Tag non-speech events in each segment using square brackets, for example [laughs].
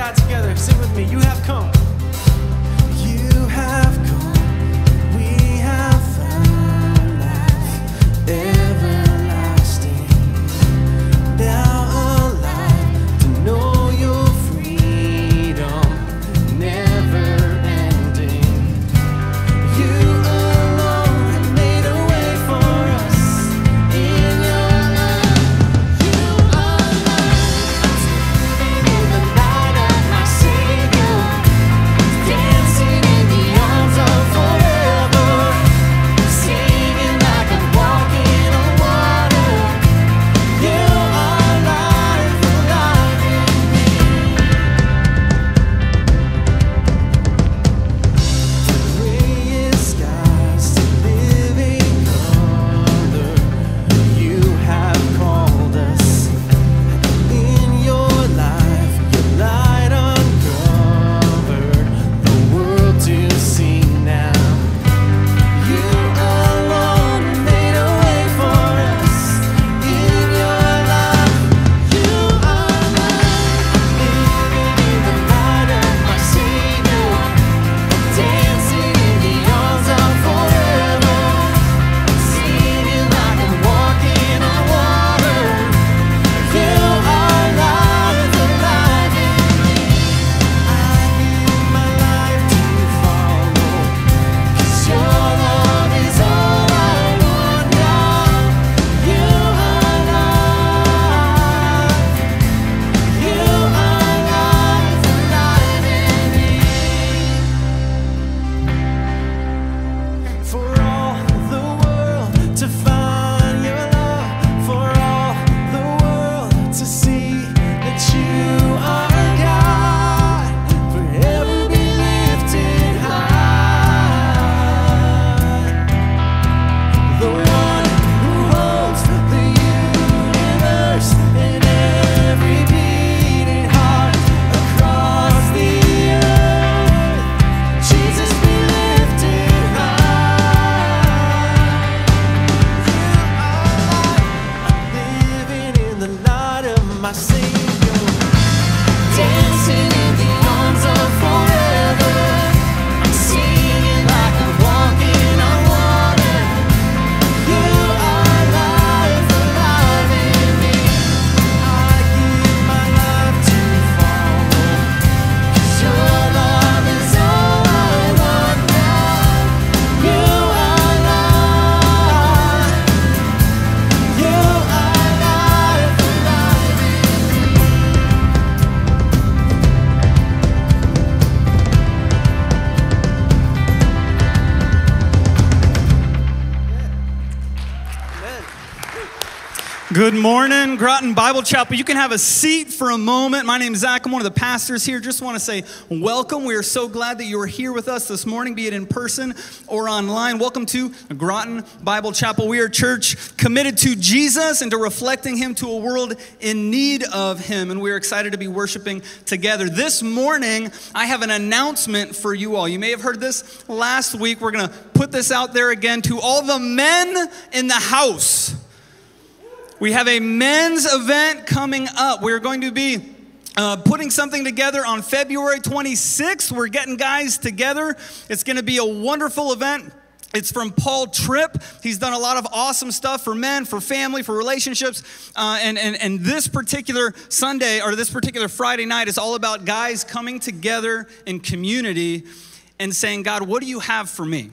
God together. Sing with me. You have come. You have Good morning, Groton Bible Chapel. You can have a seat for a moment. My name is Zach. I'm one of the pastors here. Just want to say welcome. We are so glad that you are here with us this morning, be it in person or online. Welcome to Groton Bible Chapel. We are a church committed to Jesus and to reflecting Him to a world in need of Him. And we're excited to be worshiping together. This morning, I have an announcement for you all. You may have heard this last week. We're going to put this out there again to all the men in the house. We have a men's event coming up. We're going to be uh, putting something together on February 26th. We're getting guys together. It's going to be a wonderful event. It's from Paul Tripp. He's done a lot of awesome stuff for men, for family, for relationships. Uh, and, and, and this particular Sunday or this particular Friday night is all about guys coming together in community and saying, God, what do you have for me?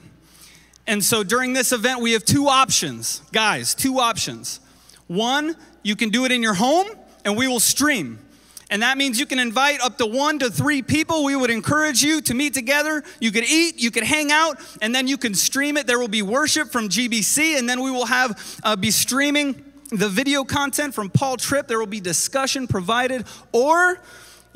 And so during this event, we have two options, guys, two options. One, you can do it in your home and we will stream. And that means you can invite up to one to three people. We would encourage you to meet together. You could eat, you could hang out, and then you can stream it. There will be worship from GBC, and then we will have uh, be streaming the video content from Paul Tripp. There will be discussion provided, or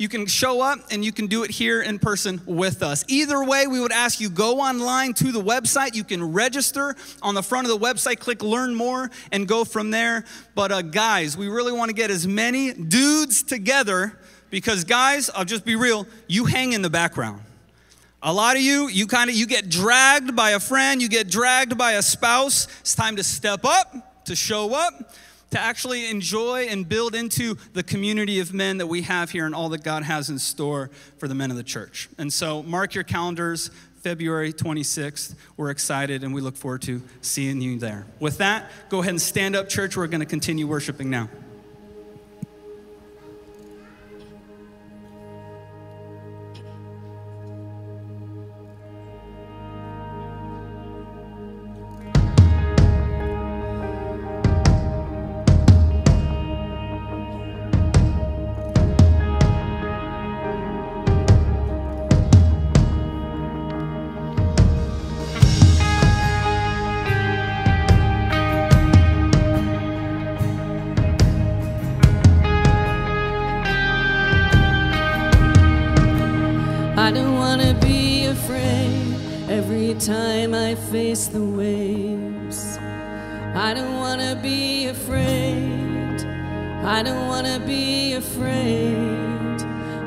you can show up and you can do it here in person with us. Either way, we would ask you go online to the website. You can register on the front of the website, click learn more, and go from there. But uh, guys, we really want to get as many dudes together because guys, I'll just be real, you hang in the background. A lot of you, you kind of you get dragged by a friend, you get dragged by a spouse. It's time to step up, to show up, to actually enjoy and build into the community of men that we have here and all that God has in store for the men of the church. And so, mark your calendars. February 26th. We're excited and we look forward to seeing you there. With that, go ahead and stand up, church. We're going to continue worshiping now. Face the waves. I don't wanna be afraid. I don't wanna be afraid.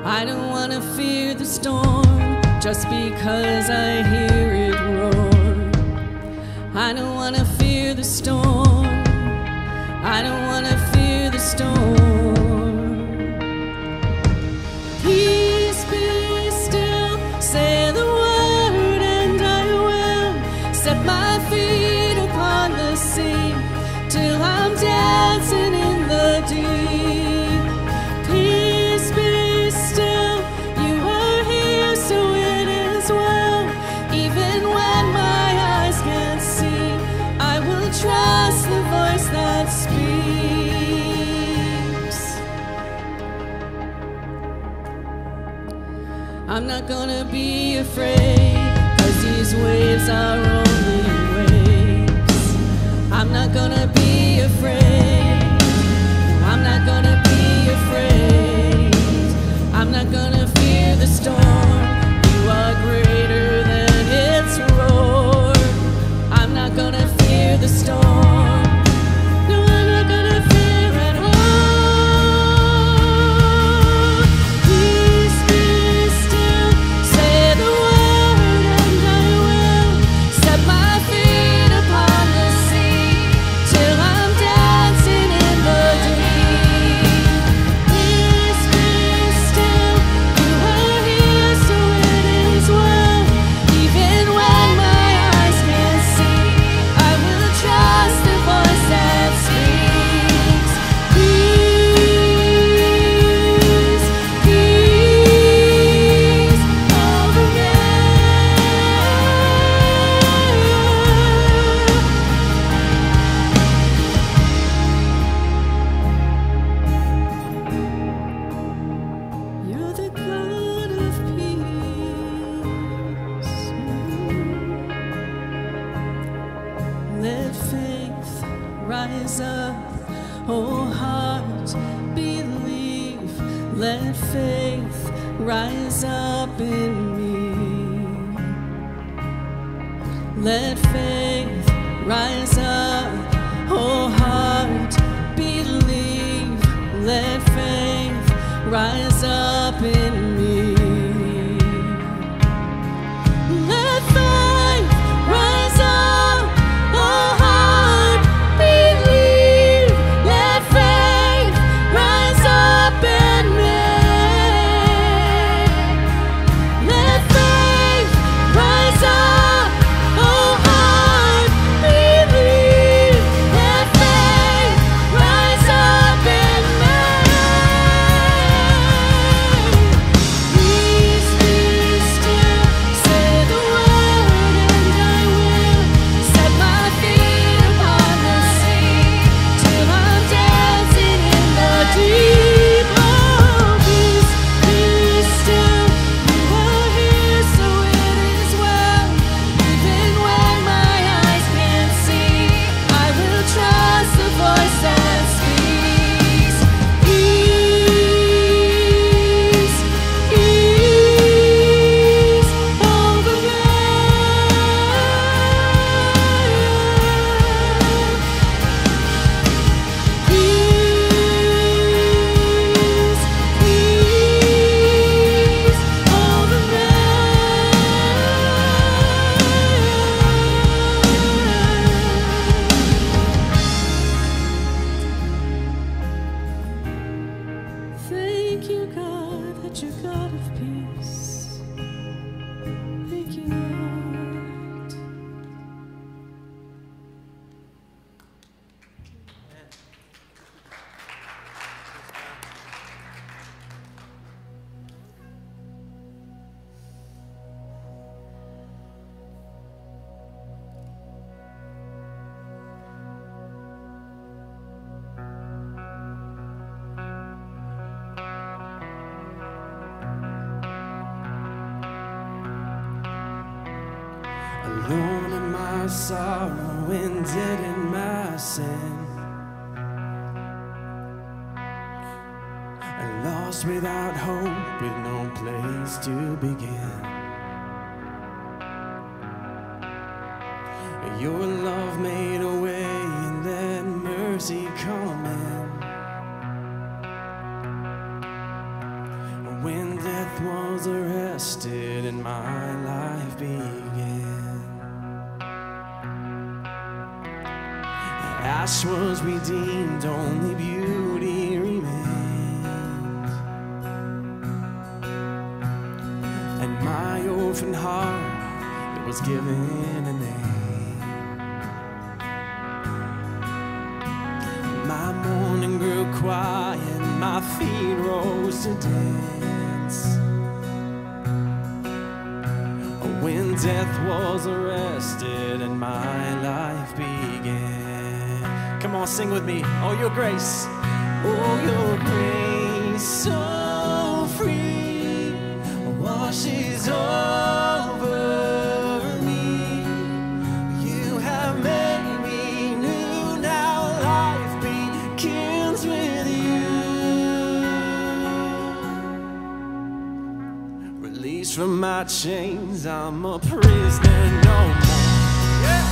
I don't wanna fear the storm just because I hear it roar. I don't wanna fear the storm. I don't wanna fear the storm. Not gonna be afraid, cause these waves are only waves. I'm not gonna sorrow. from my chains, I'm a prisoner no more. Yeah.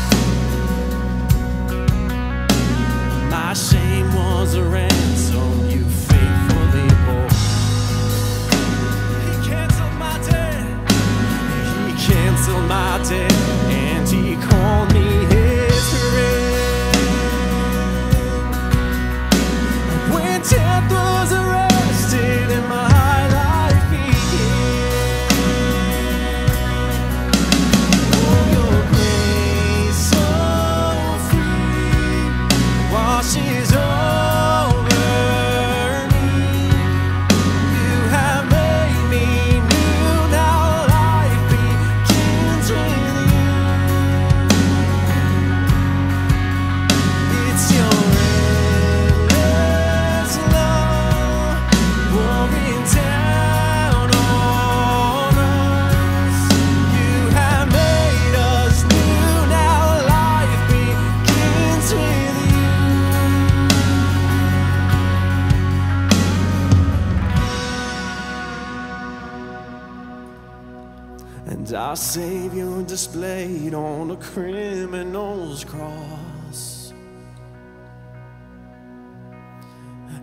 My shame was a ransom you faithfully bore. He canceled my debt. He canceled my debt. Our Savior displayed on a criminal's cross.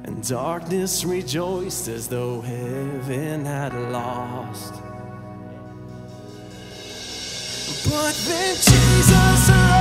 And darkness rejoiced as though heaven had lost. But then Jesus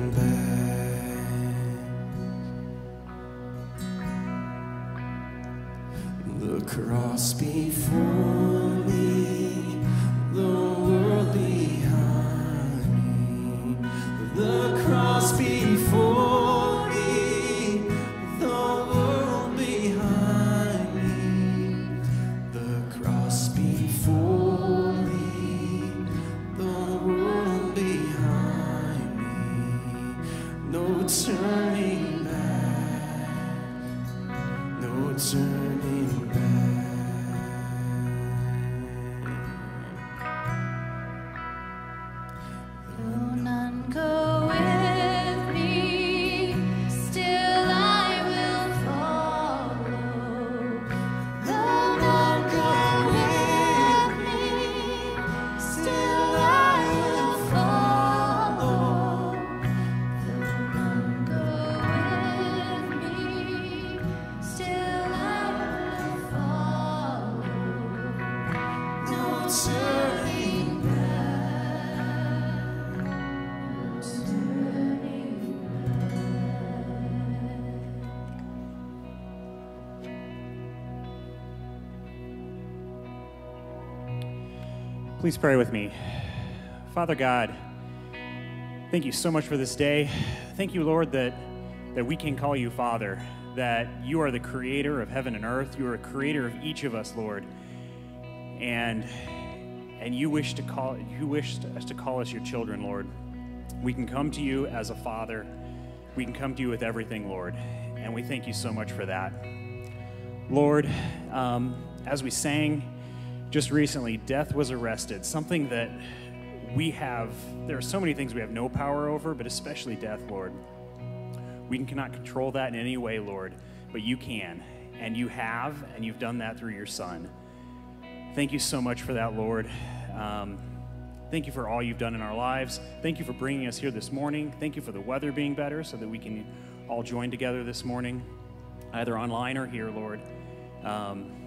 cross before Please pray with me. Father God, thank you so much for this day. Thank you, Lord, that, that we can call you Father, that you are the creator of heaven and earth. You are a creator of each of us, Lord. And and you wish to call you wish to call us your children, Lord. We can come to you as a father. We can come to you with everything, Lord. And we thank you so much for that. Lord, um, as we sang just recently, death was arrested, something that we have, there are so many things we have no power over, but especially death, Lord. We cannot control that in any way, Lord, but you can. And you have, and you've done that through your Son. Thank you so much for that, Lord. Um, thank you for all you've done in our lives. Thank you for bringing us here this morning. Thank you for the weather being better so that we can all join together this morning, either online or here, Lord. Um,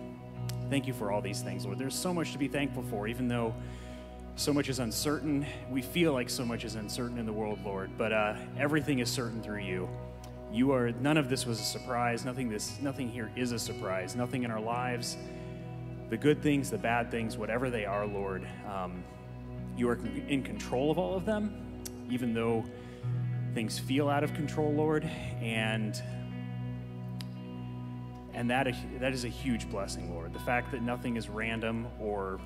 thank you for all these things, Lord. There's so much to be thankful for, even though so much is uncertain. We feel like so much is uncertain in the world, Lord, but uh, everything is certain through you. You are none of this was a surprise. Nothing this nothing here is a surprise. Nothing in our lives, the good things, the bad things, whatever they are, Lord, um, you are in control of all of them, even though things feel out of control, Lord, and and that that is a huge blessing, Lord. The fact that nothing is random or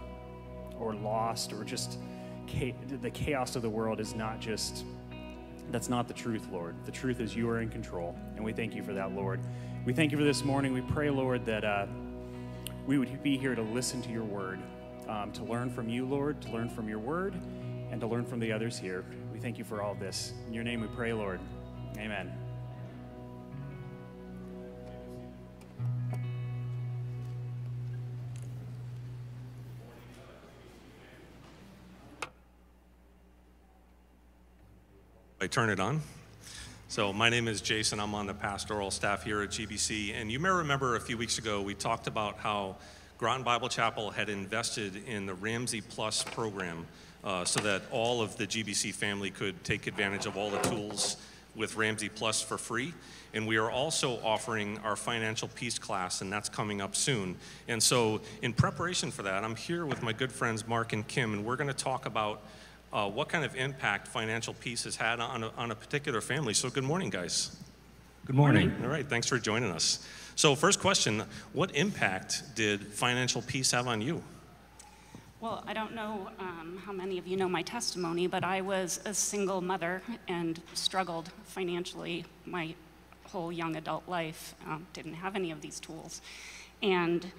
or lost or just cha- the chaos of the world is not just that's not the truth, Lord. The truth is you are in control, and we thank you for that, Lord. We thank you for this morning. We pray, Lord, that uh, we would be here to listen to your word, um, to learn from you, Lord, to learn from your word, and to learn from the others here. We thank you for all this. In your name we pray, Lord. Amen. I turn it on. So, my name is Jason. I'm on the pastoral staff here at GBC. And you may remember a few weeks ago, we talked about how Groton Bible Chapel had invested in the Ramsey Plus program uh, so that all of the GBC family could take advantage of all the tools with Ramsey Plus for free. And we are also offering our financial peace class, and that's coming up soon. And so, in preparation for that, I'm here with my good friends Mark and Kim, and we're going to talk about uh, what kind of impact financial peace has had on a, on a particular family. So, good morning, guys. Good morning. All right, thanks for joining us. So, first question What impact did financial peace have on you? Well, I don't know um, how many of you know my testimony, but I was a single mother and struggled financially my whole young adult life. Um, didn't have any of these tools, and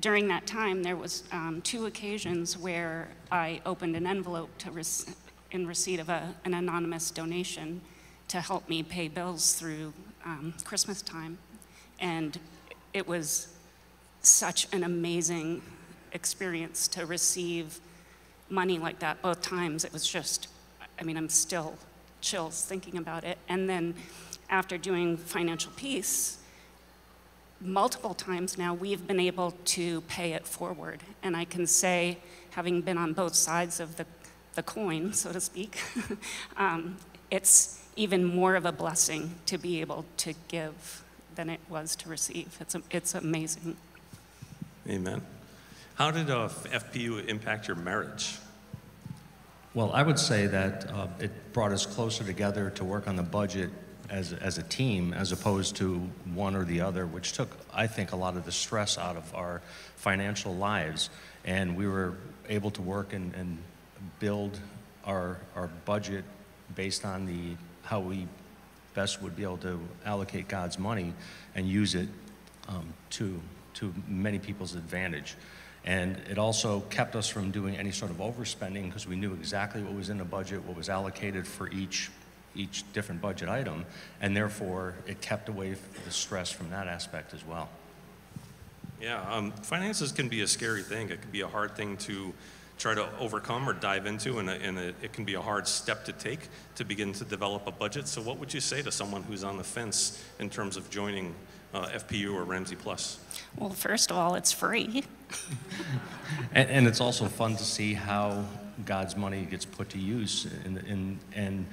during that time, there was um, two occasions where I opened an envelope rec- in receipt of a, an anonymous donation to help me pay bills through um, Christmas time, and it was such an amazing experience to receive money like that both times. It was just, I mean, I'm still chills thinking about it. And then after doing financial peace, multiple times now we've been able to pay it forward. And I can say, having been on both sides of the, the coin, [laughs] so to speak, [laughs] um, it's even more of a blessing to be able to give than it was to receive. It's, it's amazing. Amen. How did uh, FPU impact your marriage? Well, I would say that uh, it brought us closer together to work on the budget as, as a team as opposed to one or the other, which took, I think, a lot of the stress out of our financial lives. And we were able to work and, and build our, our budget based on the, how we best would be able to allocate God's money and use it um, to, to many people's advantage. And it also kept us from doing any sort of overspending because we knew exactly what was in the budget, what was allocated for each, each different budget item, and therefore it kept away the stress from that aspect as well. Yeah, um, finances can be a scary thing. It can be a hard thing to try to overcome or dive into, and, a, and a, it can be a hard step to take to begin to develop a budget. So, what would you say to someone who's on the fence in terms of joining uh, FPU or Ramsey Plus? Well, first of all, it's free. [laughs] And, and it's also fun to see how God's money gets put to use. And, and, and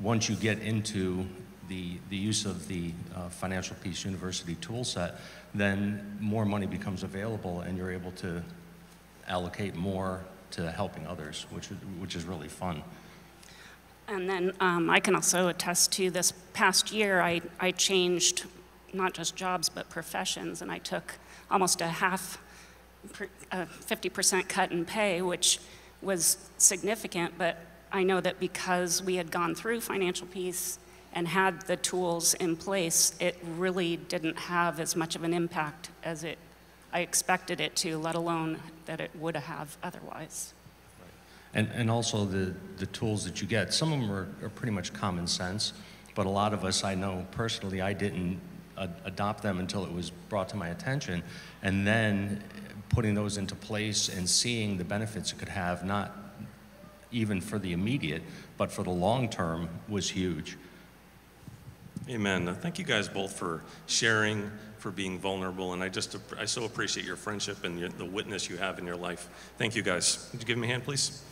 once you get into the, the use of the uh, Financial Peace University tool set, then more money becomes available and you're able to allocate more to helping others, which, which is really fun. And then um, I can also attest to this past year, I, I changed not just jobs, but professions, and I took almost a half, a 50% cut in pay, which was significant, but I know that because we had gone through financial peace and had the tools in place, it really didn't have as much of an impact as it, I expected it to, let alone that it would have otherwise. And, and also the, the tools that you get. Some of them are, are pretty much common sense, but a lot of us, I know personally, I didn't a- adopt them until it was brought to my attention. And then putting those into place and seeing the benefits it could have, not even for the immediate, but for the long term, was huge. Amen. Uh, Thank you guys both for sharing, for being vulnerable, and I just I so appreciate your friendship and your, the witness you have in your life. Thank you guys. Would you give me a hand, please?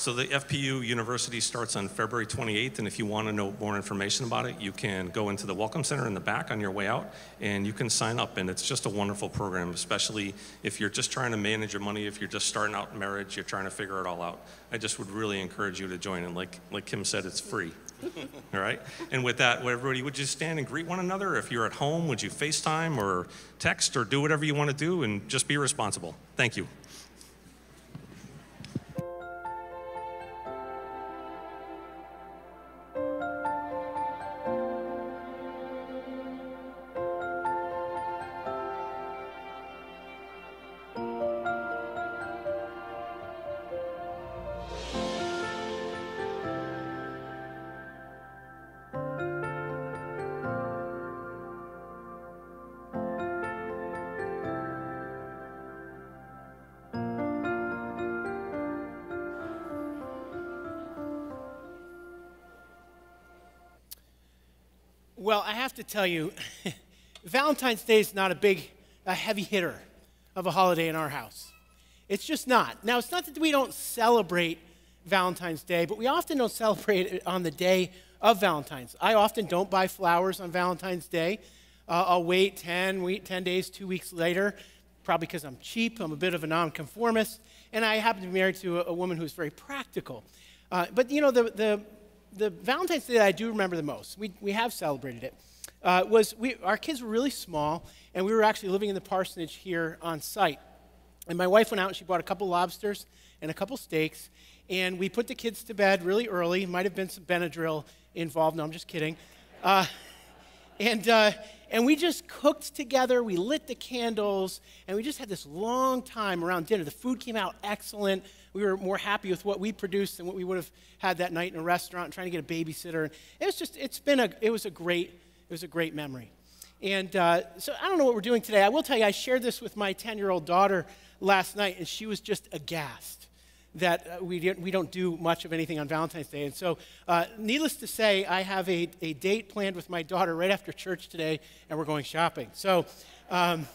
So the FPU University starts on February 28th, and if you want to know more information about it, you can go into the Welcome Center in the back on your way out, and you can sign up. And it's just a wonderful program, especially if you're just trying to manage your money, if you're just starting out in marriage, you're trying to figure it all out. I just would really encourage you to join. And like like Kim said, it's free. [laughs] all right. And with that, everybody, would you stand and greet one another? If you're at home, would you FaceTime or text or do whatever you want to do, and just be responsible. Thank you. To tell you, [laughs] Valentine's Day is not a big, a heavy hitter of a holiday in our house. It's just not. Now, it's not that we don't celebrate Valentine's Day, but we often don't celebrate it on the day of Valentine's. I often don't buy flowers on Valentine's Day. Uh, I'll wait 10, week, 10 days, two weeks later, probably because I'm cheap. I'm a bit of a nonconformist. And I happen to be married to a, a woman who's very practical. Uh, but, you know, the, the, the Valentine's Day I do remember the most, we, we have celebrated it, uh, was we, our kids were really small, and we were actually living in the parsonage here on site. And my wife went out and she bought a couple lobsters and a couple steaks, and we put the kids to bed really early. Might have been some Benadryl involved. No, I'm just kidding. Uh, [laughs] And, uh, and we just cooked together. We lit the candles, and we just had this long time around dinner. The food came out excellent. We were more happy with what we produced than what we would have had that night in a restaurant, trying to get a babysitter. It was just, it's been a, it was a great, it was a great memory. And uh, so I don't know what we're doing today. I will tell you, I shared this with my 10 year old daughter last night, and she was just aghast that uh, we, don't- we don't do much of anything on Valentine's Day. And so, uh, needless to say, I have a, a date planned with my daughter right after church today, and we're going shopping. So, um,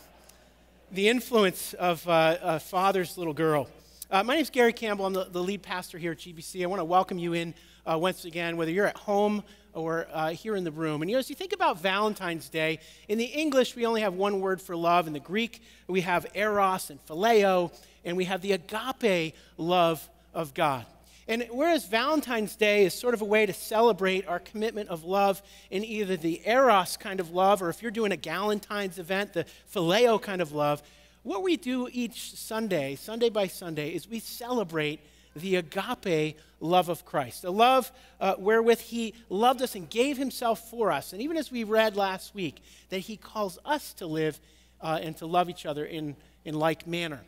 the influence of uh, a father's little girl. Uh, my name is Gary Campbell. I'm the, the lead pastor here at GBC. I want to welcome you in uh, once again, whether you're at home or uh, here in the room. And you know, as you think about Valentine's Day, in the English, we only have one word for love. In the Greek, we have eros and phileo, and we have the agape love of God. And whereas Valentine's Day is sort of a way to celebrate our commitment of love in either the eros kind of love, or if you're doing a Galentine's event, the phileo kind of love, what we do each Sunday, Sunday by Sunday, is we celebrate the agape love of Christ, the love uh, wherewith He loved us and gave Himself for us. And even as we read last week, that He calls us to live uh, and to love each other in, in like manner.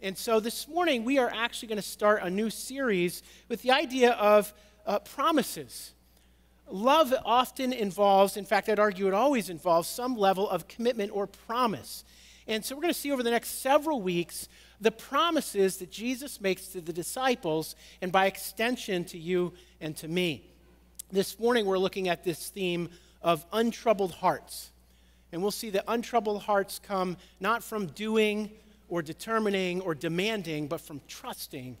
And so this morning, we are actually going to start a new series with the idea of uh, promises. Love often involves, in fact, I'd argue it always involves some level of commitment or promise. And so we're going to see over the next several weeks the promises that Jesus makes to the disciples and by extension to you and to me. This morning, we're looking at this theme of untroubled hearts. And we'll see that untroubled hearts come not from doing or determining or demanding, but from trusting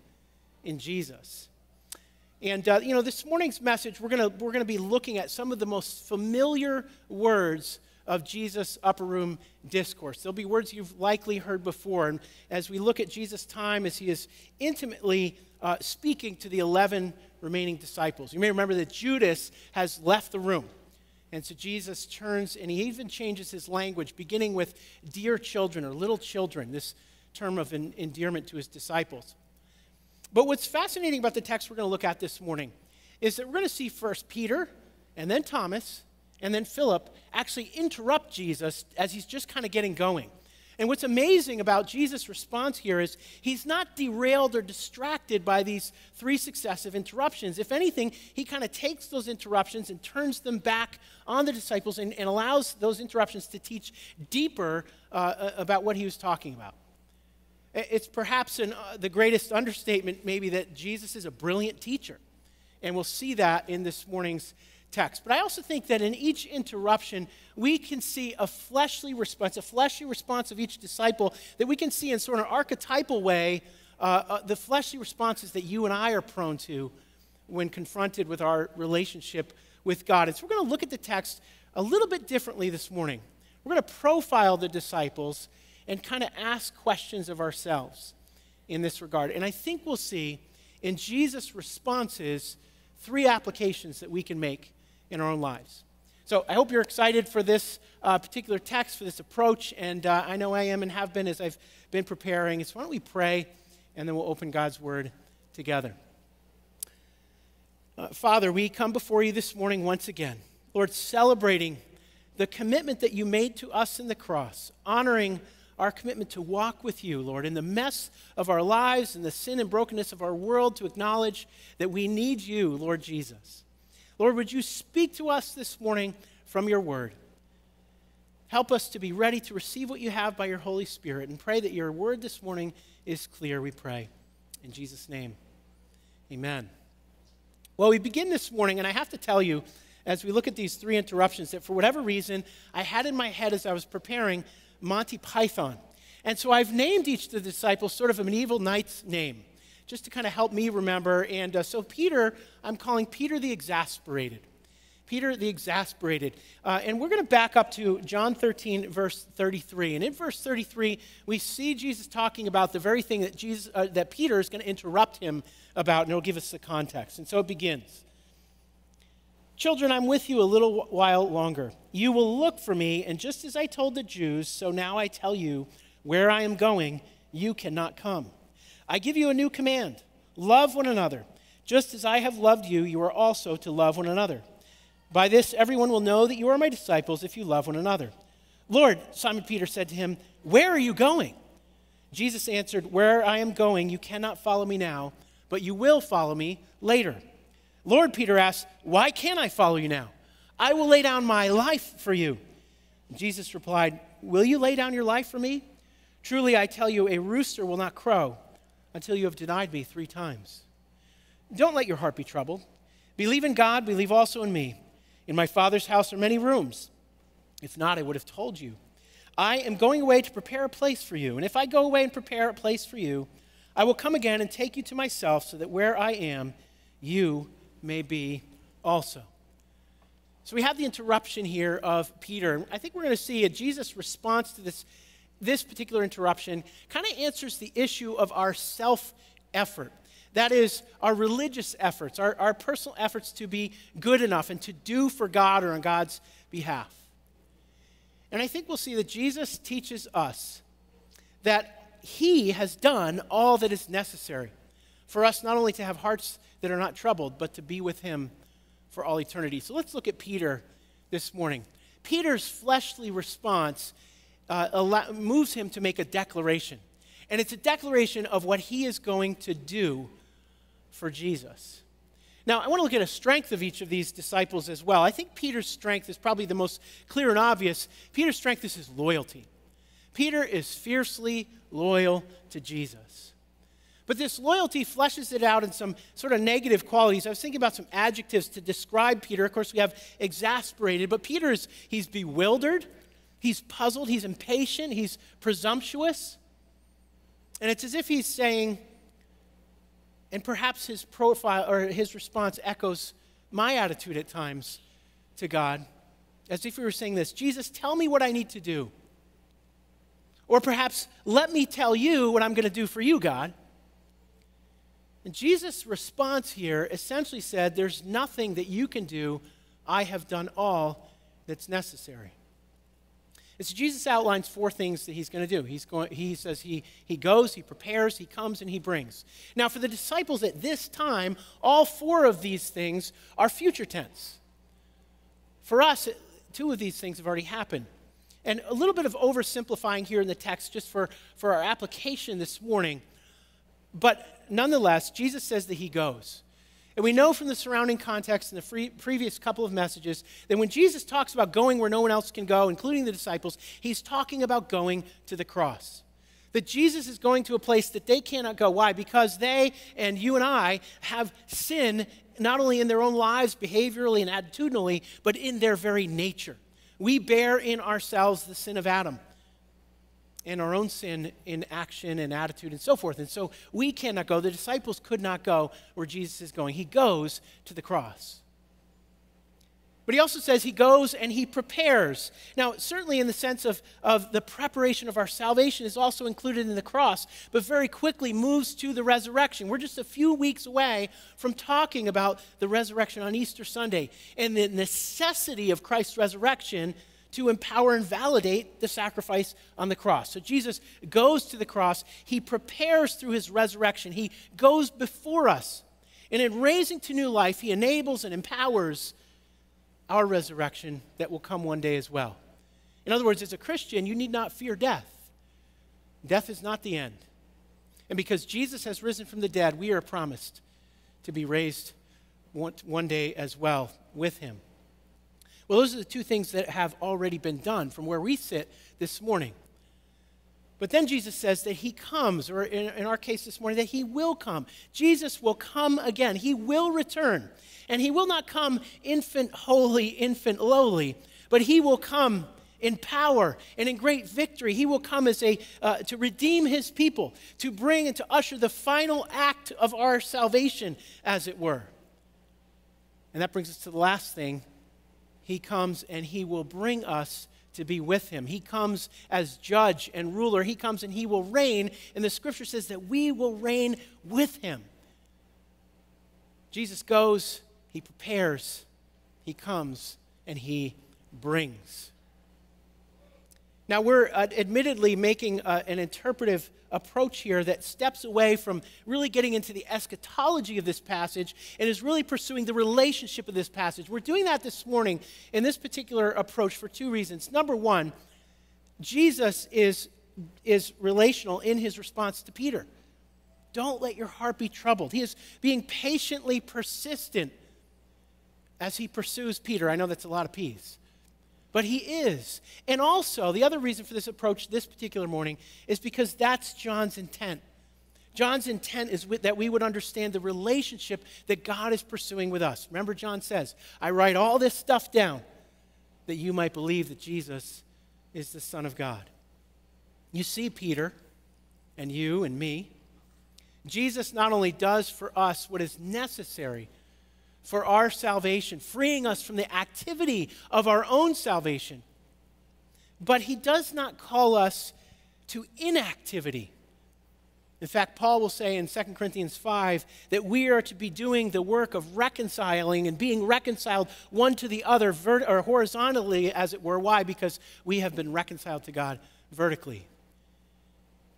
in Jesus. And, uh, you know, this morning's message, we're going we're going to be looking at some of the most familiar words of Jesus' upper room discourse. There'll be words you've likely heard before. And as we look at Jesus' time as he is intimately uh, speaking to the 11 remaining disciples, you may remember that Judas has left the room. And so Jesus turns and he even changes his language, beginning with dear children or little children, this term of en- endearment to his disciples. But what's fascinating about the text we're going to look at this morning is that we're going to see first Peter and then Thomas and then Philip actually interrupt Jesus as he's just kind of getting going. And what's amazing about Jesus' response here is he's not derailed or distracted by these three successive interruptions. If anything, he kind of takes those interruptions and turns them back on the disciples and, and allows those interruptions to teach deeper uh, about what he was talking about. It's perhaps an, uh, the greatest understatement, maybe, that Jesus is a brilliant teacher. And we'll see that in this morning's text. But I also think that in each interruption, we can see a fleshly response, a fleshly response of each disciple that we can see in sort of an archetypal way uh, uh, the fleshly responses that you and I are prone to when confronted with our relationship with God. And so we're going to look at the text a little bit differently this morning. We're going to profile the disciples and kind of ask questions of ourselves in this regard. And I think we'll see in Jesus' responses three applications that we can make in our own lives. So I hope you're excited for this uh, particular text, for this approach, and uh, I know I am and have been as I've been preparing. So why don't we pray, and then we'll open God's Word together. Uh, Father, we come before you this morning once again, Lord, celebrating the commitment that you made to us in the cross, honoring our commitment to walk with you, Lord, in the mess of our lives and the sin and brokenness of our world, to acknowledge that we need you, Lord Jesus. Lord, would you speak to us this morning from your word? Help us to be ready to receive what you have by your Holy Spirit and pray that your word this morning is clear, we pray. In Jesus' name, amen. Well, we begin this morning, and I have to tell you, as we look at these three interruptions, that for whatever reason, I had in my head as I was preparing Monty Python. And so I've named each of the disciples sort of a medieval knight's name, just to kind of help me remember. And uh, so Peter, I'm calling Peter the Exasperated. Peter the Exasperated. Uh, and we're going to back up to John 13, verse 33. And in verse 33, we see Jesus talking about the very thing that, Jesus, uh, that Peter is going to interrupt him about, and it'll give us the context. And so it begins. Children, I'm with you a little while longer. You will look for me, and just as I told the Jews, so now I tell you, where I am going, you cannot come. I give you a new command love one another. Just as I have loved you, you are also to love one another. By this, everyone will know that you are my disciples if you love one another. Lord, Simon Peter said to him, Where are you going? Jesus answered, Where I am going, you cannot follow me now, but you will follow me later. Lord, Peter asked, Why can't I follow you now? I will lay down my life for you. Jesus replied, Will you lay down your life for me? Truly, I tell you, a rooster will not crow until you have denied me three times. Don't let your heart be troubled. Believe in God, believe also in me. In my Father's house are many rooms. If not, I would have told you. I am going away to prepare a place for you. And if I go away and prepare a place for you, I will come again and take you to myself, so that where I am, you may be also. So we have the interruption here of Peter. I think we're going to see a Jesus' response to this, this particular interruption kind of answers the issue of our self effort. That is, our religious efforts, our, our personal efforts to be good enough and to do for God or on God's behalf. And I think we'll see that Jesus teaches us that he has done all that is necessary for us not only to have hearts that are not troubled, but to be with him for all eternity. So let's look at Peter this morning. Peter's fleshly response uh, allow, moves him to make a declaration. And it's a declaration of what he is going to do for Jesus. Now, I want to look at a strength of each of these disciples as well. I think Peter's strength is probably the most clear and obvious. Peter's strength is his loyalty. Peter is fiercely loyal to Jesus. But this loyalty fleshes it out in some sort of negative qualities. I was thinking about some adjectives to describe Peter. Of course, we have exasperated, but Peter is he's bewildered, he's puzzled, he's impatient, he's presumptuous. And it's as if he's saying, and perhaps his profile or his response echoes my attitude at times to God, as if we were saying this Jesus, tell me what I need to do. Or perhaps, let me tell you what I'm going to do for you, God. And Jesus' response here essentially said, There's nothing that you can do. I have done all that's necessary. And so Jesus outlines four things that he's going to do. He's going, he says he, he goes, he prepares, he comes, and he brings. Now, for the disciples at this time, all four of these things are future tense. For us, two of these things have already happened. And a little bit of oversimplifying here in the text just for, for our application this morning. But nonetheless, Jesus says that he goes. And we know from the surrounding context in the free, previous couple of messages that when Jesus talks about going where no one else can go, including the disciples, he's talking about going to the cross. That Jesus is going to a place that they cannot go. Why? Because they and you and I have sin not only in their own lives, behaviorally and attitudinally, but in their very nature. We bear in ourselves the sin of Adam and our own sin in action and attitude and so forth. And so we cannot go. The disciples could not go where Jesus is going. He goes to the cross. But he also says he goes and he prepares. Now, certainly in the sense of, of the preparation of our salvation is also included in the cross, but very quickly moves to the resurrection. We're just a few weeks away from talking about the resurrection on Easter Sunday and the necessity of Christ's resurrection to empower and validate the sacrifice on the cross. So Jesus goes to the cross. He prepares through his resurrection. He goes before us. And in raising to new life, he enables and empowers our resurrection that will come one day as well. In other words, as a Christian, you need not fear death. Death is not the end. And because Jesus has risen from the dead, we are promised to be raised one, day as well with him. Well, those are the two things that have already been done from where we sit this morning. But then Jesus says that he comes, or in, in, our case this morning, that he will come. Jesus will come again. He will return. And he will not come infant holy, infant lowly, but he will come in power and in great victory. He will come as a uh, to redeem his people, to bring and to usher the final act of our salvation, as it were. And that brings us to the last thing he comes and he will bring us to be with him. He comes as judge and ruler. He comes and he will reign. And the scripture says that we will reign with him. Jesus goes, he prepares, he comes, and he brings. Now, we're uh, admittedly making uh, an interpretive approach here that steps away from really getting into the eschatology of this passage and is really pursuing the relationship of this passage. We're doing that this morning in this particular approach for two reasons. Number one, Jesus is, is relational in his response to Peter. Don't let your heart be troubled. He is being patiently persistent as he pursues Peter. I know that's a lot of P's but he is. And also, the other reason for this approach this particular morning is because that's John's intent. John's intent is with, that we would understand the relationship that God is pursuing with us. Remember, John says, I write all this stuff down that you might believe that Jesus is the Son of God. You see, Peter, and you and me, Jesus not only does for us what is necessary for our salvation, freeing us from the activity of our own salvation. But he does not call us to inactivity. In fact, Paul will say in 2 Corinthians 5 that we are to be doing the work of reconciling and being reconciled one to the other, vert- or horizontally, as it were. Why? Because we have been reconciled to God vertically.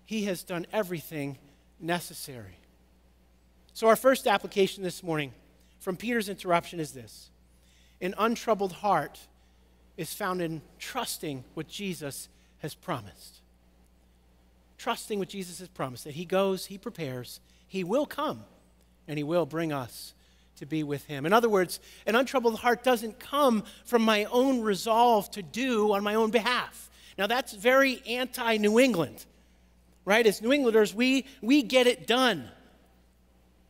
He has done everything necessary. So, our first application this morning from Peter's interruption is this An untroubled heart is found in trusting what Jesus has promised. Trusting what Jesus has promised that He goes, He prepares, He will come, and He will bring us to be with Him. In other words, an untroubled heart doesn't come from my own resolve to do on my own behalf. Now, that's very anti New England, right? As New Englanders, we, we get it done.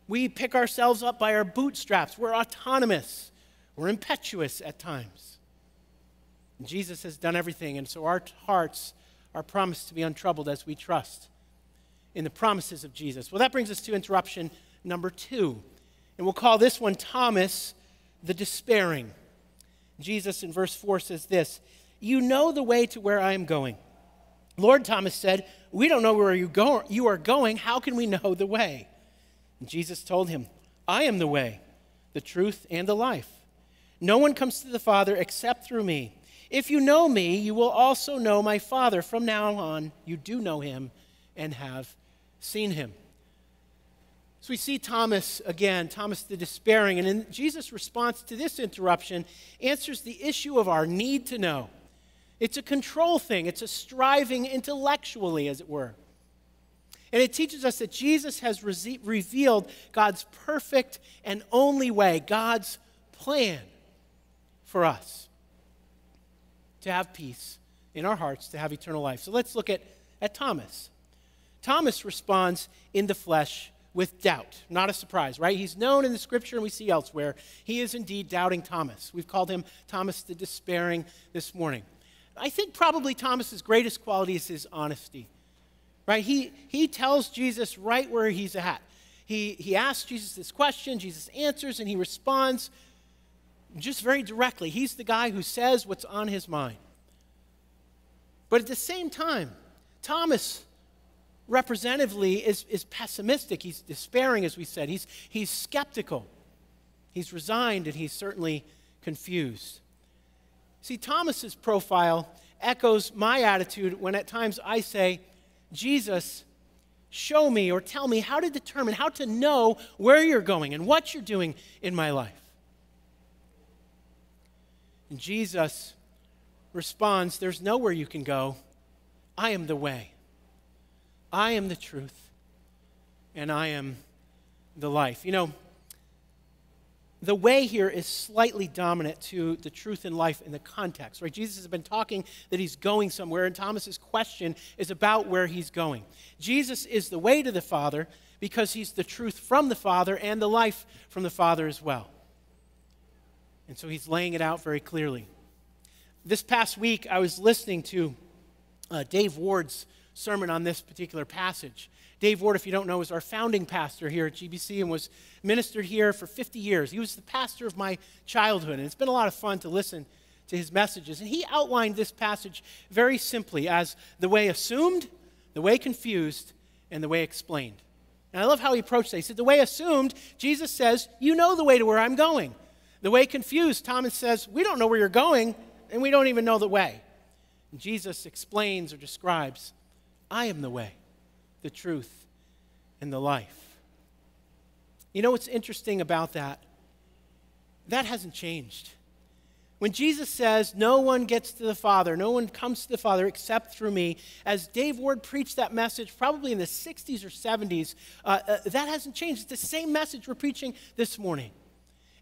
We pick ourselves up by our bootstraps. We're autonomous. We're impetuous at times. And Jesus has done everything, and so our hearts are promised to be untroubled as we trust in the promises of Jesus. Well, that brings us to interruption number two. And we'll call this one Thomas the Despairing. Jesus in verse 4 says this You know the way to where I am going. Lord, Thomas said, We don't know where you, you are going. How can we know the way? And Jesus told him, I am the way, the truth, and the life. No one comes to the Father except through me. If you know me, you will also know my Father. From now on, you do know him and have seen him. So we see Thomas again, Thomas the despairing, and in Jesus' response to this interruption answers the issue of our need to know. It's a control thing, it's a striving intellectually, as it were. And it teaches us that Jesus has re- revealed God's perfect and only way, God's plan for us to have peace in our hearts, to have eternal life. So let's look at, at Thomas. Thomas responds in the flesh with doubt. Not a surprise, right? He's known in the scripture and we see elsewhere. He is indeed doubting Thomas. We've called him Thomas the despairing this morning. I think probably Thomas's greatest quality is his honesty right? He, he tells Jesus right where he's at. He, he asks Jesus this question, Jesus answers, and he responds just very directly. He's the guy who says what's on his mind. But at the same time, Thomas representatively is, is pessimistic. He's despairing, as we said. He's, he's skeptical. He's resigned, and he's certainly confused. See, Thomas's profile echoes my attitude when at times I say, Jesus, show me or tell me how to determine, how to know where you're going and what you're doing in my life. And Jesus responds, There's nowhere you can go. I am the way, I am the truth, and I am the life. You know, the way here is slightly dominant to the truth in life in the context, right? Jesus has been talking that he's going somewhere, and Thomas's question is about where he's going. Jesus is the way to the Father because he's the truth from the Father and the life from the Father as well. And so he's laying it out very clearly. This past week, I was listening to uh, Dave Ward's sermon on this particular passage. Dave Ward, if you don't know, is our founding pastor here at GBC and was ministered here for 50 years. He was the pastor of my childhood, and it's been a lot of fun to listen to his messages. And he outlined this passage very simply as the way assumed, the way confused, and the way explained. And I love how he approached that. He said, The way assumed, Jesus says, You know the way to where I'm going. The way confused, Thomas says, We don't know where you're going, and we don't even know the way. And Jesus explains or describes, I am the way, the truth, and the life. You know what's interesting about that? That hasn't changed. When Jesus says, No one gets to the Father, no one comes to the Father except through me, as Dave Ward preached that message probably in the 60s or 70s, uh, uh, that hasn't changed. It's the same message we're preaching this morning.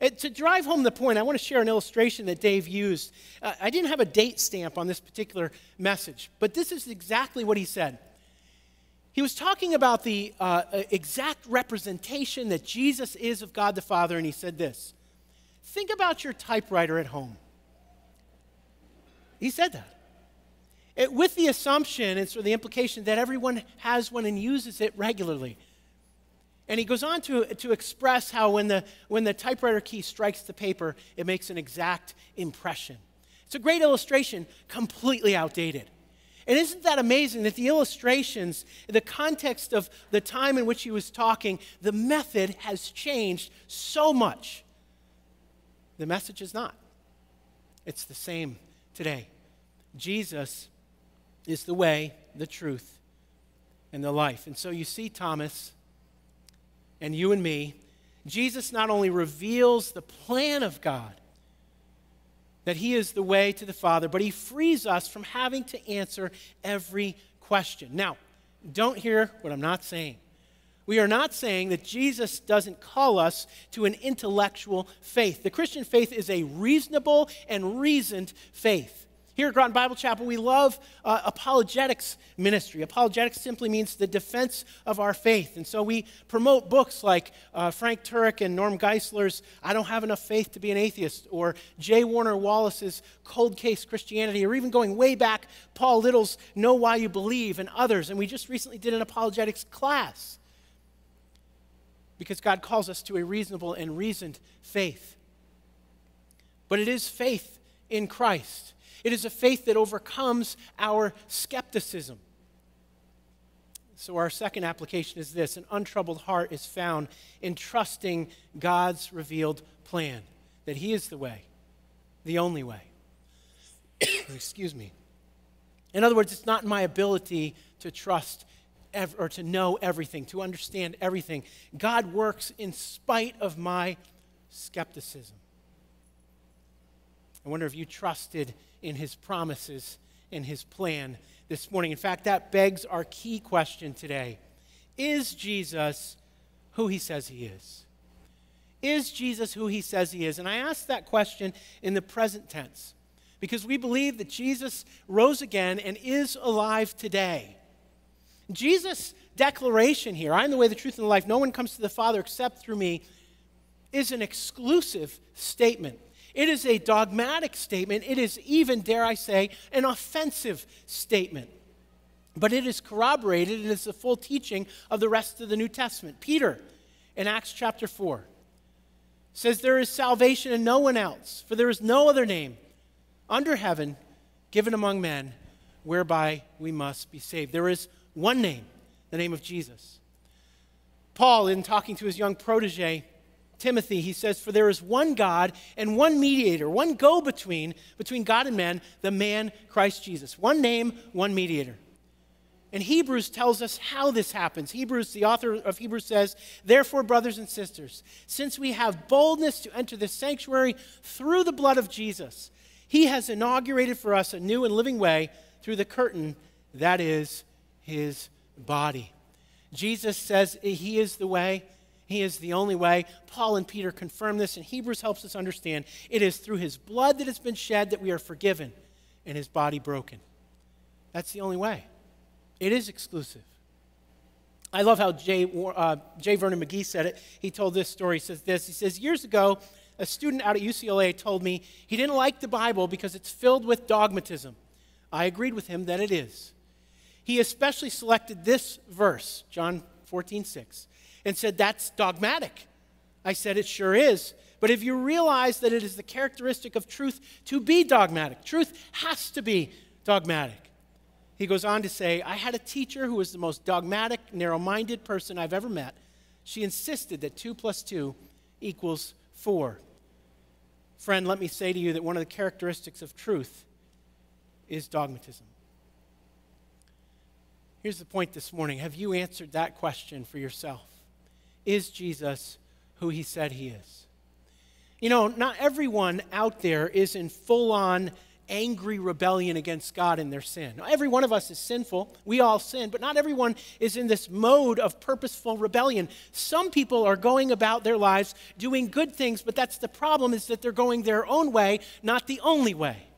And to drive home the point, I want to share an illustration that Dave used. Uh, I didn't have a date stamp on this particular message, but this is exactly what he said. He was talking about the uh, uh, exact representation that Jesus is of God the Father, and he said this Think about your typewriter at home. He said that. It, with the assumption and sort of the implication that everyone has one and uses it regularly. And he goes on to, to express how when the, when the typewriter key strikes the paper, it makes an exact impression. It's a great illustration, completely outdated. And isn't that amazing that the illustrations, the context of the time in which he was talking, the method has changed so much? The message is not. It's the same today. Jesus is the way, the truth, and the life. And so you see, Thomas, and you and me, Jesus not only reveals the plan of God, that He is the way to the Father, but He frees us from having to answer every question. Now, don't hear what I'm not saying. We are not saying that Jesus doesn't call us to an intellectual faith. The Christian faith is a reasonable and reasoned faith. Here at Groton Bible Chapel, we love uh, apologetics ministry. Apologetics simply means the defense of our faith. And so we promote books like uh, Frank Turek and Norm Geisler's I Don't Have Enough Faith to Be an Atheist, or J. Warner Wallace's Cold Case Christianity, or even going way back, Paul Little's Know Why You Believe, and others. And we just recently did an apologetics class because God calls us to a reasonable and reasoned faith. But it is faith in Christ. It is a faith that overcomes our skepticism. So, our second application is this an untroubled heart is found in trusting God's revealed plan, that He is the way, the only way. [coughs] Excuse me. In other words, it's not my ability to trust ev- or to know everything, to understand everything. God works in spite of my skepticism. I wonder if you trusted in his promises and his plan this morning. In fact, that begs our key question today Is Jesus who he says he is? Is Jesus who he says he is? And I ask that question in the present tense because we believe that Jesus rose again and is alive today. Jesus' declaration here, I am the way, the truth, and the life, no one comes to the Father except through me, is an exclusive statement. It is a dogmatic statement. It is even, dare I say, an offensive statement. But it is corroborated and it's the full teaching of the rest of the New Testament. Peter, in Acts chapter 4, says, There is salvation in no one else, for there is no other name under heaven given among men whereby we must be saved. There is one name, the name of Jesus. Paul, in talking to his young protege, Timothy, he says, For there is one God and one mediator, one go between, between God and man, the man Christ Jesus. One name, one mediator. And Hebrews tells us how this happens. Hebrews, the author of Hebrews says, Therefore, brothers and sisters, since we have boldness to enter this sanctuary through the blood of Jesus, he has inaugurated for us a new and living way through the curtain that is his body. Jesus says he is the way, he is the only way. Paul and Peter confirm this, and Hebrews helps us understand it is through his blood that has been shed that we are forgiven and his body broken. That's the only way. It is exclusive. I love how J. Uh. Vernon McGee said it. He told this story. He says this. He says, Years ago, a student out at UCLA told me he didn't like the Bible because it's filled with dogmatism. I agreed with him that it is. He especially selected this verse, John 14, 6, and said, That's dogmatic. I said, It sure is. But if you realize that it is the characteristic of truth to be dogmatic, truth has to be dogmatic. He goes on to say, I had a teacher who was the most dogmatic, narrow minded person I've ever met. She insisted that 2 plus 2 equals 4. Friend, let me say to you that one of the characteristics of truth is dogmatism? Here's the point this morning Have you answered that question for yourself? Is Jesus who he said he is? You know, not everyone out there is in full on angry rebellion against God in their sin. Every one of us is sinful. We all sin, but not everyone is in this mode of purposeful rebellion. Some people are going about their lives doing good things, but that's the problem is that they're going their own way, not the only way.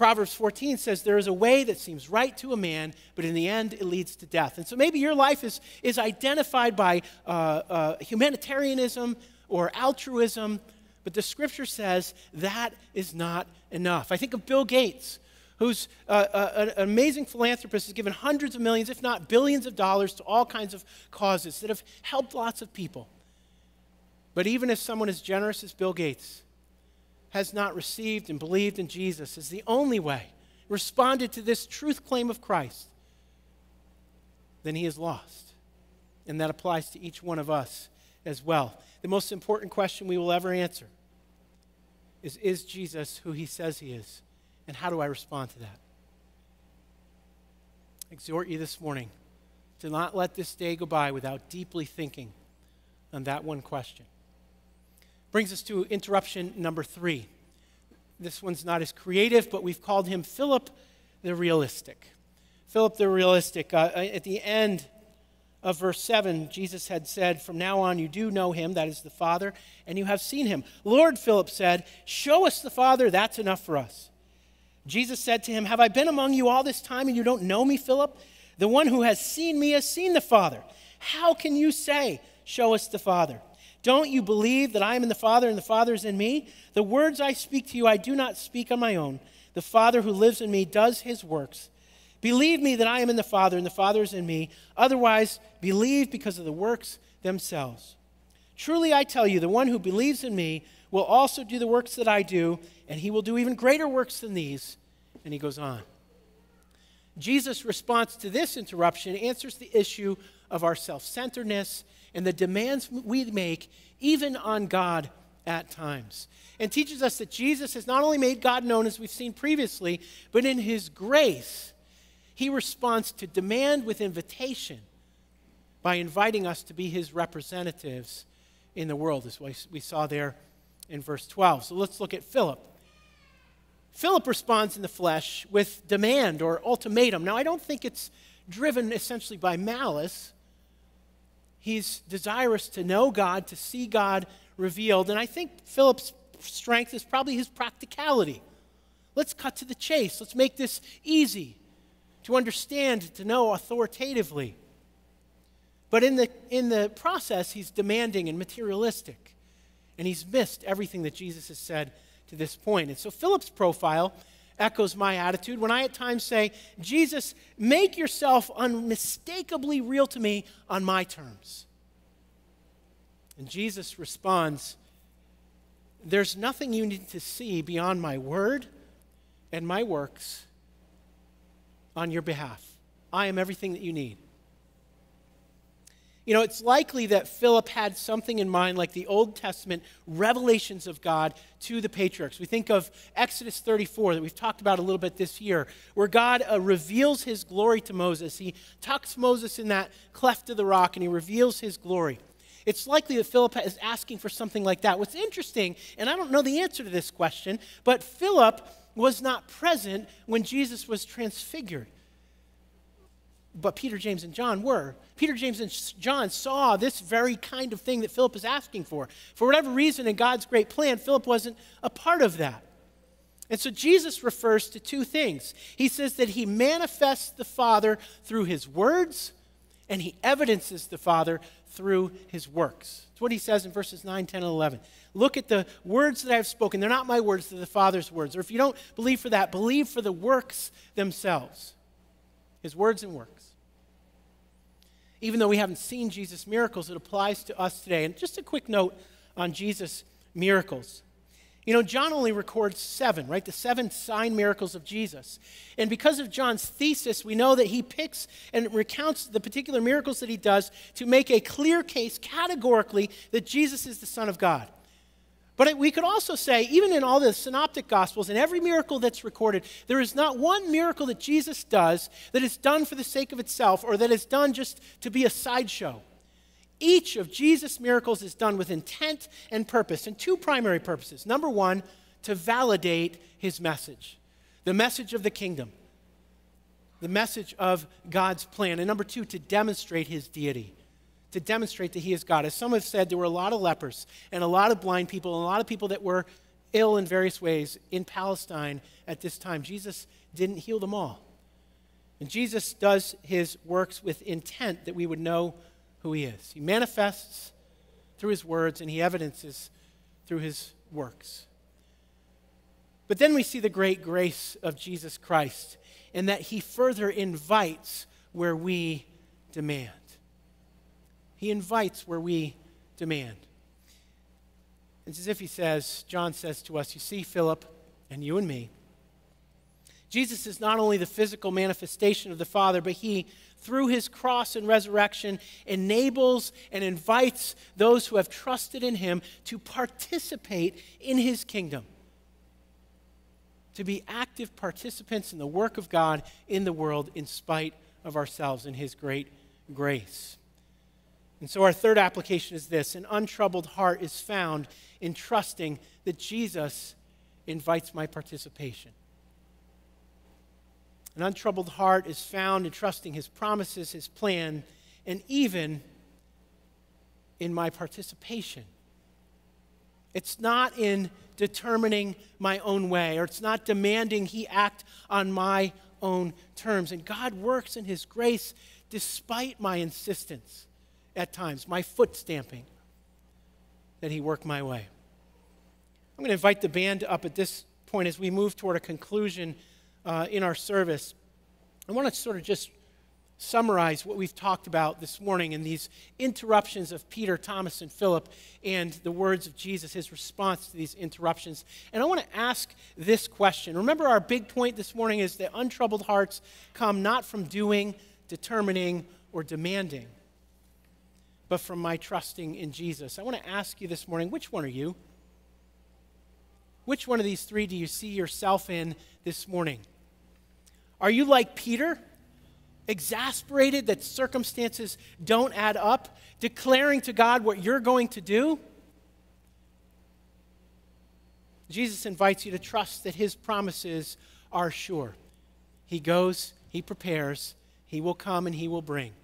Proverbs 14 says, There is a way that seems right to a man, but in the end it leads to death. And so maybe your life is, is identified by uh, uh, humanitarianism or altruism, but the scripture says that is not enough. I think of Bill Gates, who's uh, uh, an amazing philanthropist, has given hundreds of millions, if not billions of dollars to all kinds of causes that have helped lots of people. But even if someone as generous as Bill Gates, has not received and believed in Jesus as the only way, responded to this truth claim of Christ, then he is lost. And that applies to each one of us as well. The most important question we will ever answer is Is Jesus who he says he is? And how do I respond to that? I exhort you this morning to not let this day go by without deeply thinking on that one question. Brings us to interruption number three. This one's not as creative, but we've called him Philip the Realistic. Philip the Realistic. Uh, at the end of verse 7, Jesus had said, From now on you do know him, that is the Father, and you have seen him. Lord, Philip said, Show us the Father, that's enough for us. Jesus said to him, Have I been among you all this time and you don't know me, Philip? The one who has seen me has seen the Father. How can you say, Show us the Father? Don't you believe that I am in the Father and the Father is in me? The words I speak to you, I do not speak on my own. The Father who lives in me does his works. Believe me that I am in the Father and the Father is in me. Otherwise, believe because of the works themselves. Truly, I tell you, the one who believes in me will also do the works that I do, and he will do even greater works than these. And he goes on. Jesus' response to this interruption answers the issue of our self centeredness and the demands we make, even on God at times. And teaches us that Jesus has not only made God known, as we've seen previously, but in his grace, he responds to demand with invitation by inviting us to be his representatives in the world, as we saw there in verse 12. So let's look at Philip. Philip responds in the flesh with demand or ultimatum. Now, I don't think it's driven essentially by malice. He's desirous to know God, to see God revealed. And I think Philip's strength is probably his practicality. Let's cut to the chase. Let's make this easy to understand, to know authoritatively. But in the, in the process, he's demanding and materialistic. And he's missed everything that Jesus has said to this point. And so Philip's profile echoes my attitude when I at times say, Jesus, make yourself unmistakably real to me on my terms. And Jesus responds, There's nothing you need to see beyond my word and my works on your behalf. I am everything that you need. You know, it's likely that Philip had something in mind like the Old Testament revelations of God to the patriarchs. We think of Exodus 34 that we've talked about a little bit this year, where God uh, reveals his glory to Moses. He tucks Moses in that cleft of the rock and he reveals his glory. It's likely that Philip is asking for something like that. What's interesting, and I don't know the answer to this question, but Philip was not present when Jesus was transfigured but Peter, James, and John were. Peter, James, and John saw this very kind of thing that Philip is asking for. For whatever reason, in God's great plan, Philip wasn't a part of that. And so Jesus refers to two things. He says that he manifests the Father through his words, and he evidences the Father through his works. It's what he says in verses 9, 10, and 11. Look at the words that I have spoken. They're not my words, they're the Father's words. Or if you don't believe for that, believe for the works themselves. His words and works even though we haven't seen Jesus' miracles, it applies to us today. And just a quick note on Jesus' miracles. You know, John only records seven, right? The seven sign miracles of Jesus. And because of John's thesis, we know that he picks and recounts the particular miracles that he does to make a clear case categorically that Jesus is the Son of God. But we could also say, even in all the synoptic gospels and every miracle that's recorded, there is not one miracle that Jesus does that is done for the sake of itself or that is done just to be a sideshow. Each of Jesus' miracles is done with intent and purpose, and two primary purposes. Number one, to validate his message, the message of the kingdom, the message of God's plan. And number two, to demonstrate his deity, to demonstrate that he is God. As some have said, there were a lot of lepers and a lot of blind people and a lot of people that were ill in various ways in Palestine at this time. Jesus didn't heal them all. And Jesus does his works with intent that we would know who he is. He manifests through his words and he evidences through his works. But then we see the great grace of Jesus Christ in that he further invites where we demand. He invites where we demand. It's as if he says, John says to us, You see, Philip, and you and me, Jesus is not only the physical manifestation of the Father, but he, through his cross and resurrection, enables and invites those who have trusted in him to participate in his kingdom, to be active participants in the work of God in the world in spite of ourselves and his great grace. And so, our third application is this an untroubled heart is found in trusting that Jesus invites my participation. An untroubled heart is found in trusting his promises, his plan, and even in my participation. It's not in determining my own way, or it's not demanding he act on my own terms. And God works in his grace despite my insistence at times, my foot stamping, that he worked my way. I'm going to invite the band up at this point as we move toward a conclusion uh, in our service. I want to sort of just summarize what we've talked about this morning in these interruptions of Peter, Thomas, and Philip, and the words of Jesus, his response to these interruptions. And I want to ask this question. Remember, our big point this morning is that untroubled hearts come not from doing, determining, or demanding, but from my trusting in Jesus. I want to ask you this morning which one are you? Which one of these three do you see yourself in this morning? Are you like Peter, exasperated that circumstances don't add up, declaring to God what you're going to do? Jesus invites you to trust that his promises are sure. He goes, he prepares, he will come, and he will bring.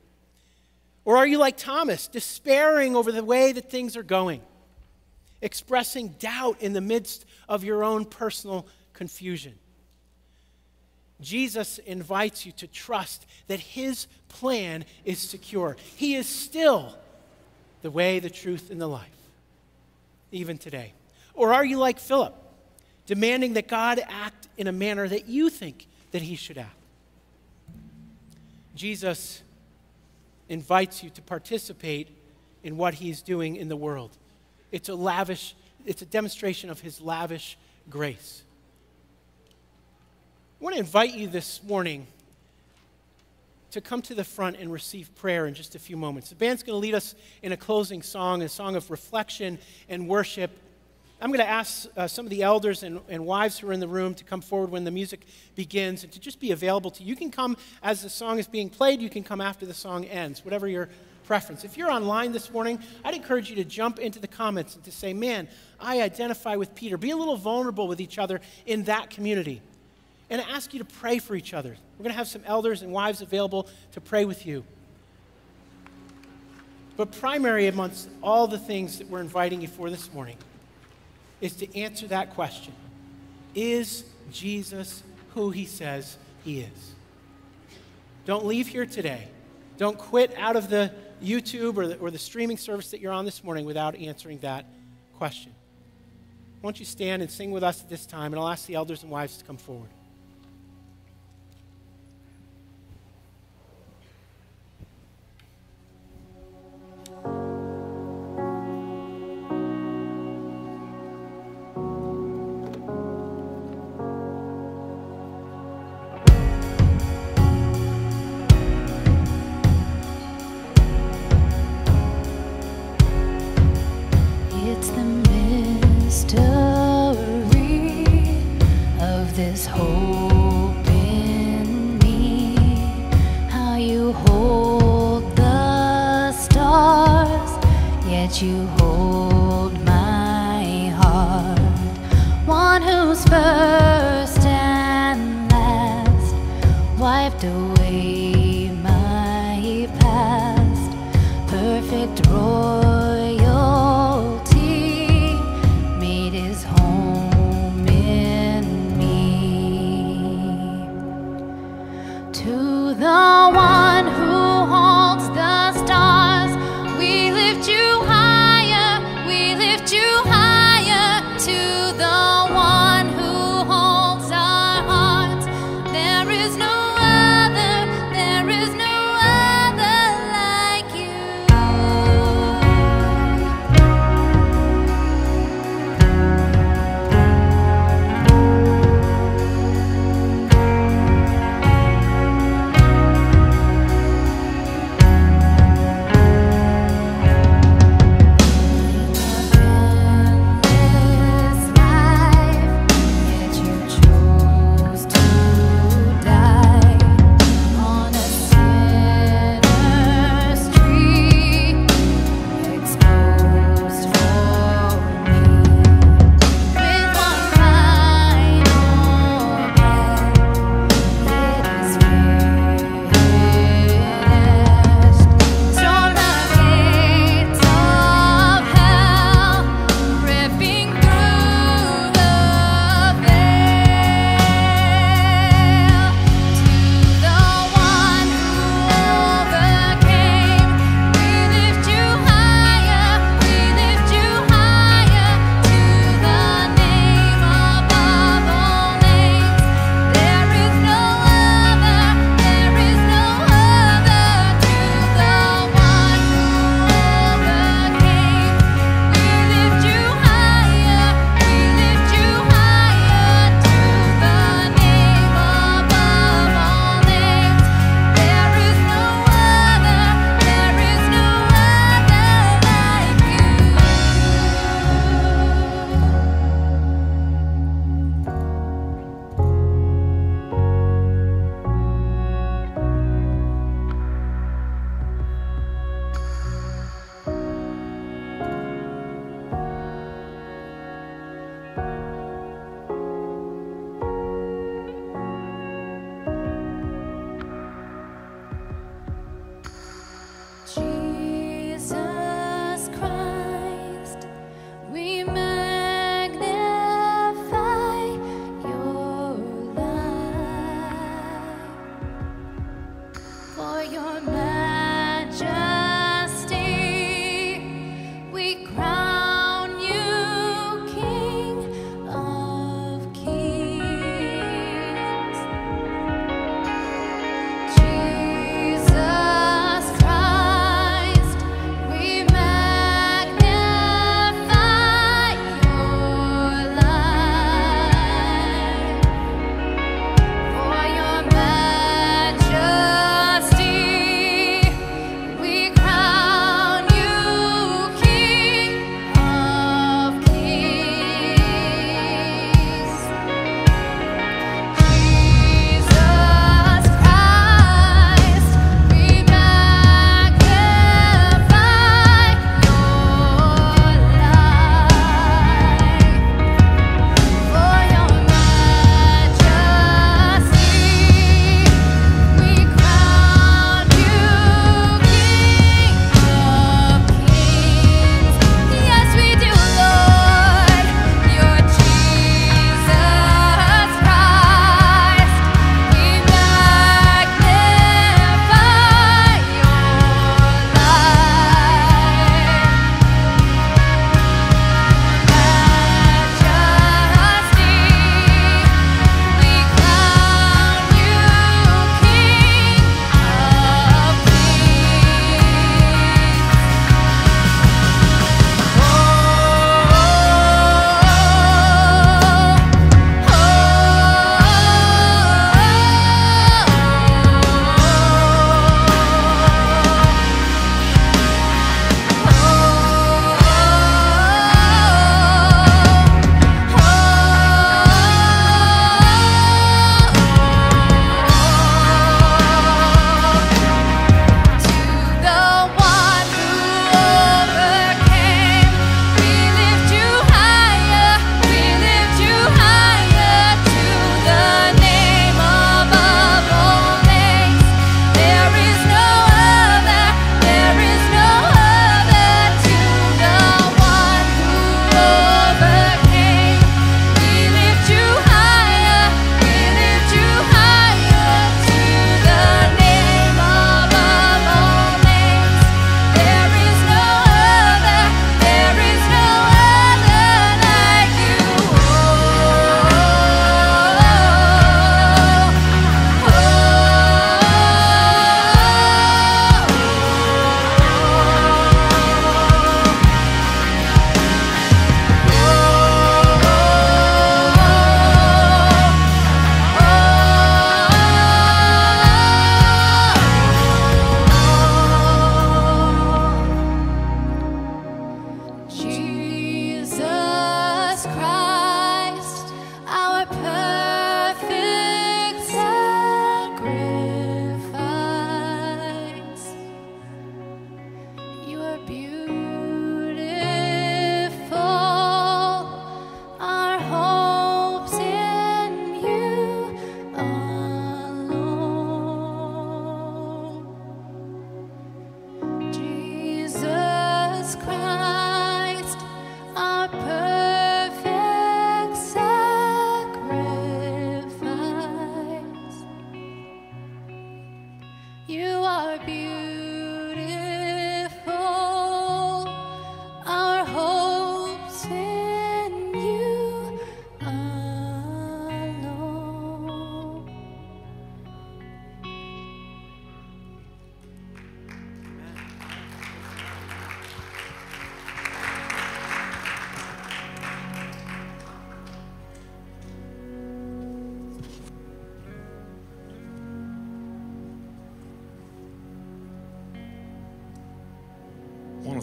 Or are you like Thomas, despairing over the way that things are going, expressing doubt in the midst of your own personal confusion? Jesus invites you to trust that his plan is secure. He is still the way, the truth, and the life, even today. Or are you like Philip, demanding that God act in a manner that you think that he should act? Jesus invites you to participate in what he's doing in the world. It's a lavish, it's a demonstration of his lavish grace. I want to invite you this morning to come to the front and receive prayer in just a few moments. The band's going to lead us in a closing song, a song of reflection and worship. I'm going to ask uh, some of the elders and, and wives who are in the room to come forward when the music begins and to just be available to you. You can come as the song is being played, you can come after the song ends, whatever your preference. If you're online this morning, I'd encourage you to jump into the comments and to say, Man, I identify with Peter. Be a little vulnerable with each other in that community. And I ask you to pray for each other. We're going to have some elders and wives available to pray with you. But primary amongst all the things that we're inviting you for this morning is to answer that question Is Jesus who he says he is? Don't leave here today. Don't quit out of the YouTube or the, or the streaming service that you're on this morning without answering that question. Why don't you stand and sing with us at this time, and I'll ask the elders and wives to come forward. You hold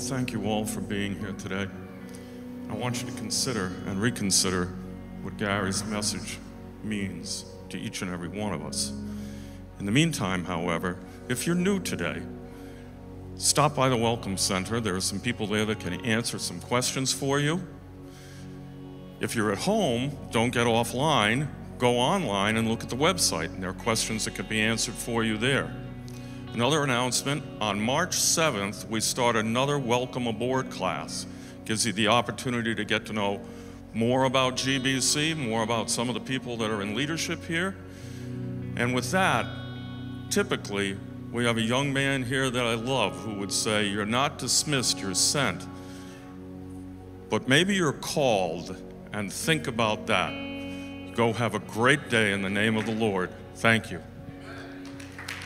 thank you all for being here today. I want you to consider and reconsider what Gary's message means to each and every one of us. In the meantime, however, if you're new today, stop by the Welcome Center. There are some people there that can answer some questions for you. If you're at home, don't get offline. Go online and look at the website, and there are questions that could be answered for you there. Another announcement on March 7th, we start another Welcome Aboard class. Gives you the opportunity to get to know more about GBC, more about some of the people that are in leadership here. And with that, typically, we have a young man here that I love who would say, You're not dismissed, you're sent. But maybe you're called, and think about that. Go have a great day in the name of the Lord. Thank you.